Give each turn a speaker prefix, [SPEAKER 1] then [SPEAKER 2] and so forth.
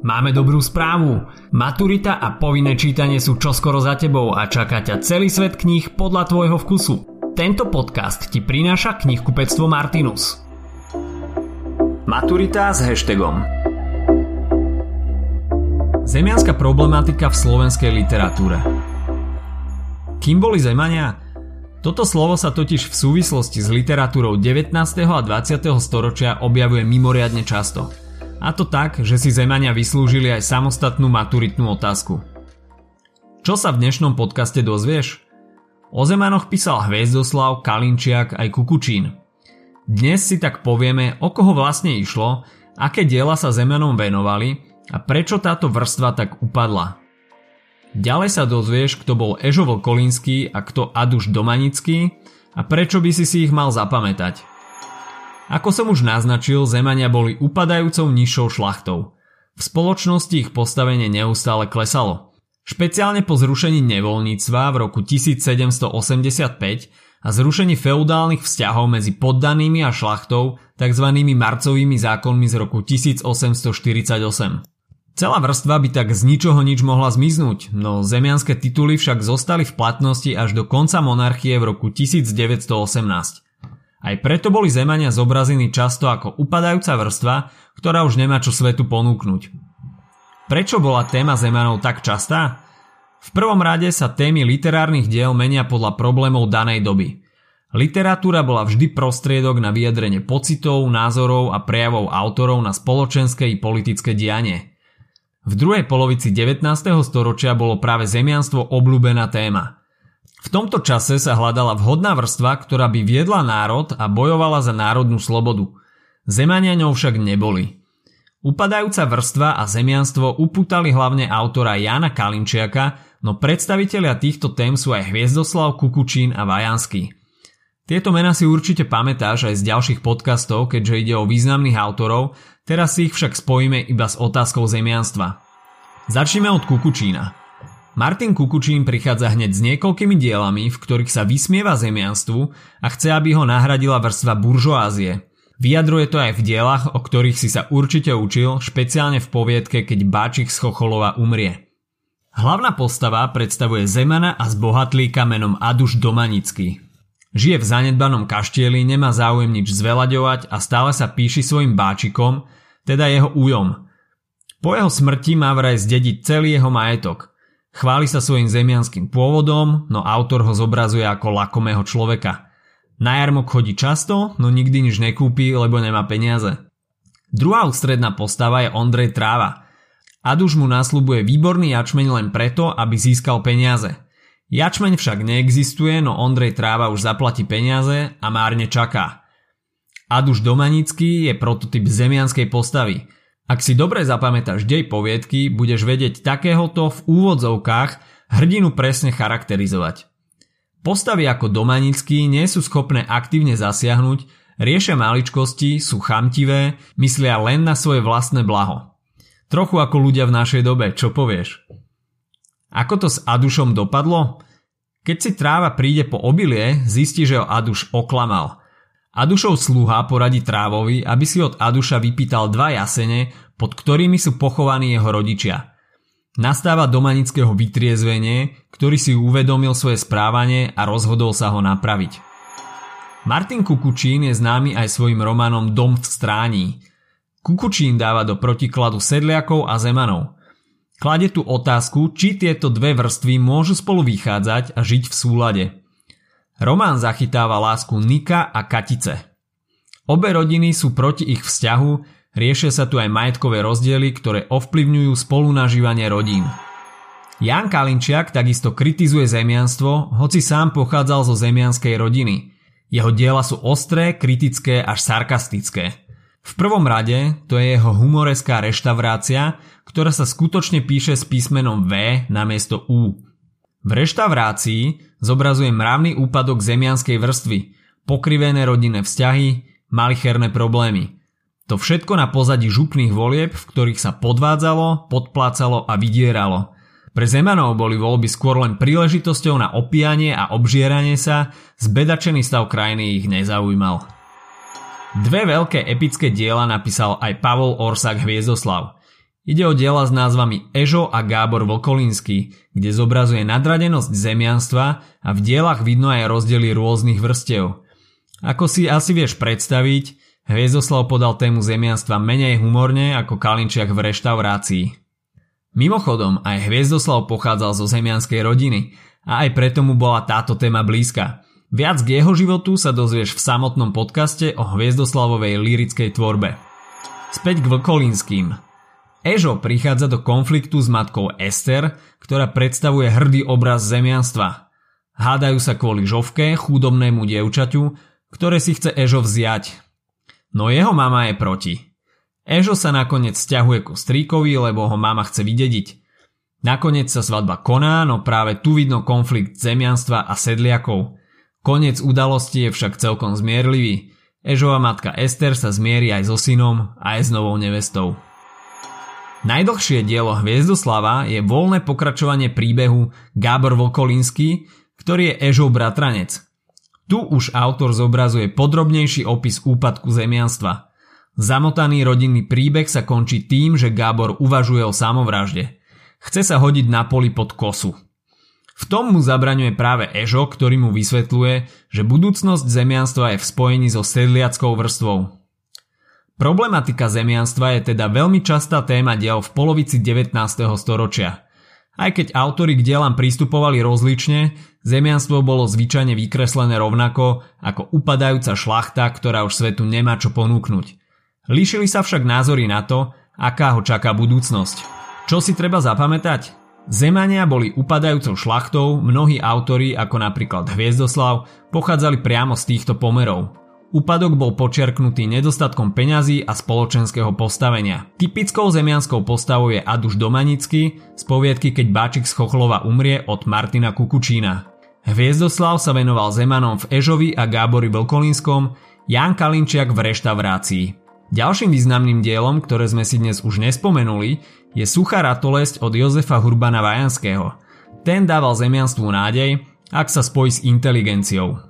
[SPEAKER 1] Máme dobrú správu. Maturita a povinné čítanie sú čoskoro za tebou a čaká ťa celý svet kníh podľa tvojho vkusu. Tento podcast ti prináša knihkupectvo Martinus. Maturita s hashtagom Zemianská problematika v slovenskej literatúre Kým boli Zemania? Toto slovo sa totiž v súvislosti s literatúrou 19. a 20. storočia objavuje mimoriadne často – a to tak, že si Zemania vyslúžili aj samostatnú maturitnú otázku. Čo sa v dnešnom podcaste dozvieš? O Zemanoch písal Hviezdoslav, Kalinčiak aj Kukučín. Dnes si tak povieme, o koho vlastne išlo, aké diela sa Zemanom venovali a prečo táto vrstva tak upadla. Ďalej sa dozvieš, kto bol Ežo Kolínsky a kto Aduš Domanický a prečo by si si ich mal zapamätať. Ako som už naznačil, Zemania boli upadajúcou nižšou šlachtou. V spoločnosti ich postavenie neustále klesalo. Špeciálne po zrušení nevoľníctva v roku 1785 a zrušení feudálnych vzťahov medzi poddanými a šlachtou tzv. marcovými zákonmi z roku 1848. Celá vrstva by tak z ničoho nič mohla zmiznúť, no zemianské tituly však zostali v platnosti až do konca monarchie v roku 1918. Aj preto boli Zemania zobrazení často ako upadajúca vrstva, ktorá už nemá čo svetu ponúknuť. Prečo bola téma Zemanov tak častá? V prvom rade sa témy literárnych diel menia podľa problémov danej doby. Literatúra bola vždy prostriedok na vyjadrenie pocitov, názorov a prejavov autorov na spoločenské i politické dianie. V druhej polovici 19. storočia bolo práve zemianstvo obľúbená téma – v tomto čase sa hľadala vhodná vrstva, ktorá by viedla národ a bojovala za národnú slobodu. Zemania ňou však neboli. Upadajúca vrstva a zemianstvo upútali hlavne autora Jana Kalinčiaka, no predstavitelia týchto tém sú aj Hviezdoslav, Kukučín a Vajanský. Tieto mená si určite pamätáš aj z ďalších podcastov, keďže ide o významných autorov, teraz si ich však spojíme iba s otázkou zemianstva. Začneme od Kukučína. Martin Kukučín prichádza hneď s niekoľkými dielami, v ktorých sa vysmieva zemianstvu a chce, aby ho nahradila vrstva buržoázie. Vyjadruje to aj v dielach, o ktorých si sa určite učil, špeciálne v poviedke Keď Báčik z Chocholova umrie. Hlavná postava predstavuje Zemana a zbohatlíka menom Aduš Domanický. Žije v zanedbanom kaštieli, nemá záujem nič zvelaďovať a stále sa píši svojim báčikom, teda jeho újom. Po jeho smrti má vraj zdediť celý jeho majetok. Chváli sa svojim zemianským pôvodom, no autor ho zobrazuje ako lakomého človeka. Na jarmok chodí často, no nikdy nič nekúpi, lebo nemá peniaze. Druhá ústredná postava je Ondrej Tráva. Aduš mu nasľubuje výborný jačmeň len preto, aby získal peniaze. Jačmeň však neexistuje, no Ondrej Tráva už zaplatí peniaze a márne čaká. Aduš Domanický je prototyp zemianskej postavy – ak si dobre zapamätáš dej poviedky, budeš vedieť takéhoto v úvodzovkách hrdinu presne charakterizovať. Postavy ako Domanický nie sú schopné aktívne zasiahnuť, riešia maličkosti, sú chamtivé, myslia len na svoje vlastné blaho. Trochu ako ľudia v našej dobe, čo povieš? Ako to s Adušom dopadlo? Keď si tráva príde po obilie, zistí, že ho Aduš oklamal – Adušov sluha poradí Trávovi, aby si od Aduša vypýtal dva jasene, pod ktorými sú pochovaní jeho rodičia. Nastáva domanického vytriezvenie, ktorý si uvedomil svoje správanie a rozhodol sa ho napraviť. Martin Kukučín je známy aj svojim románom Dom v strání. Kukučín dáva do protikladu sedliakov a zemanov. Klade tu otázku, či tieto dve vrstvy môžu spolu vychádzať a žiť v súlade – Román zachytáva lásku Nika a Katice. Obe rodiny sú proti ich vzťahu, riešia sa tu aj majetkové rozdiely, ktoré ovplyvňujú spolunažívanie rodín. Jan Kalinčiak takisto kritizuje zemianstvo, hoci sám pochádzal zo zemianskej rodiny. Jeho diela sú ostré, kritické až sarkastické. V prvom rade to je jeho humoreská reštaurácia, ktorá sa skutočne píše s písmenom V namiesto U. V reštaurácii zobrazuje mravný úpadok zemianskej vrstvy, pokrivené rodinné vzťahy, malicherné problémy. To všetko na pozadí župných volieb, v ktorých sa podvádzalo, podplácalo a vydieralo. Pre Zemanov boli voľby skôr len príležitosťou na opíjanie a obžieranie sa, zbedačený stav krajiny ich nezaujímal. Dve veľké epické diela napísal aj Pavol Orsak Hviezdoslav. Ide o diela s názvami Ežo a Gábor Volkolínsky, kde zobrazuje nadradenosť zemianstva a v dielach vidno aj rozdiely rôznych vrstev. Ako si asi vieš predstaviť, Hviezdoslav podal tému zemianstva menej humorne ako Kalinčiak v reštaurácii. Mimochodom, aj Hviezdoslav pochádzal zo zemianskej rodiny a aj preto mu bola táto téma blízka. Viac k jeho životu sa dozvieš v samotnom podcaste o Hviezdoslavovej lirickej tvorbe. Späť k Vlkolínským. Ežo prichádza do konfliktu s matkou Ester, ktorá predstavuje hrdý obraz zemianstva. Hádajú sa kvôli žovke, chudobnému dievčaťu, ktoré si chce Ežo vziať. No jeho mama je proti. Ežo sa nakoniec stiahuje ku stríkovi, lebo ho mama chce vydediť. Nakoniec sa svadba koná, no práve tu vidno konflikt zemianstva a sedliakov. Koniec udalosti je však celkom zmierlivý. Ežova matka Ester sa zmierí aj so synom, aj s novou nevestou. Najdlhšie dielo Hviezdoslava je voľné pokračovanie príbehu Gábor Volkolínsky, ktorý je Ežov bratranec. Tu už autor zobrazuje podrobnejší opis úpadku zemianstva. Zamotaný rodinný príbeh sa končí tým, že Gábor uvažuje o samovražde. Chce sa hodiť na poli pod kosu. V tom mu zabraňuje práve Ežo, ktorý mu vysvetľuje, že budúcnosť zemianstva je v spojení so sedliackou vrstvou. Problematika zemianstva je teda veľmi častá téma diel v polovici 19. storočia. Aj keď autory k dielám pristupovali rozlične, zemianstvo bolo zvyčajne vykreslené rovnako ako upadajúca šlachta, ktorá už svetu nemá čo ponúknuť. Líšili sa však názory na to, aká ho čaká budúcnosť. Čo si treba zapamätať? Zemania boli upadajúcou šlachtou, mnohí autory, ako napríklad Hviezdoslav, pochádzali priamo z týchto pomerov. Úpadok bol počerknutý nedostatkom peňazí a spoločenského postavenia. Typickou zemianskou postavou je Aduš Domanický z poviedky Keď Báčik z Chochlova umrie od Martina Kukučína. Hviezdoslav sa venoval Zemanom v Ežovi a Gábori Vlkolínskom, Jan Kalinčiak v reštaurácii. Ďalším významným dielom, ktoré sme si dnes už nespomenuli, je Suchá ratolesť od Jozefa Hurbana Vajanského. Ten dával zemianstvu nádej, ak sa spojí s inteligenciou.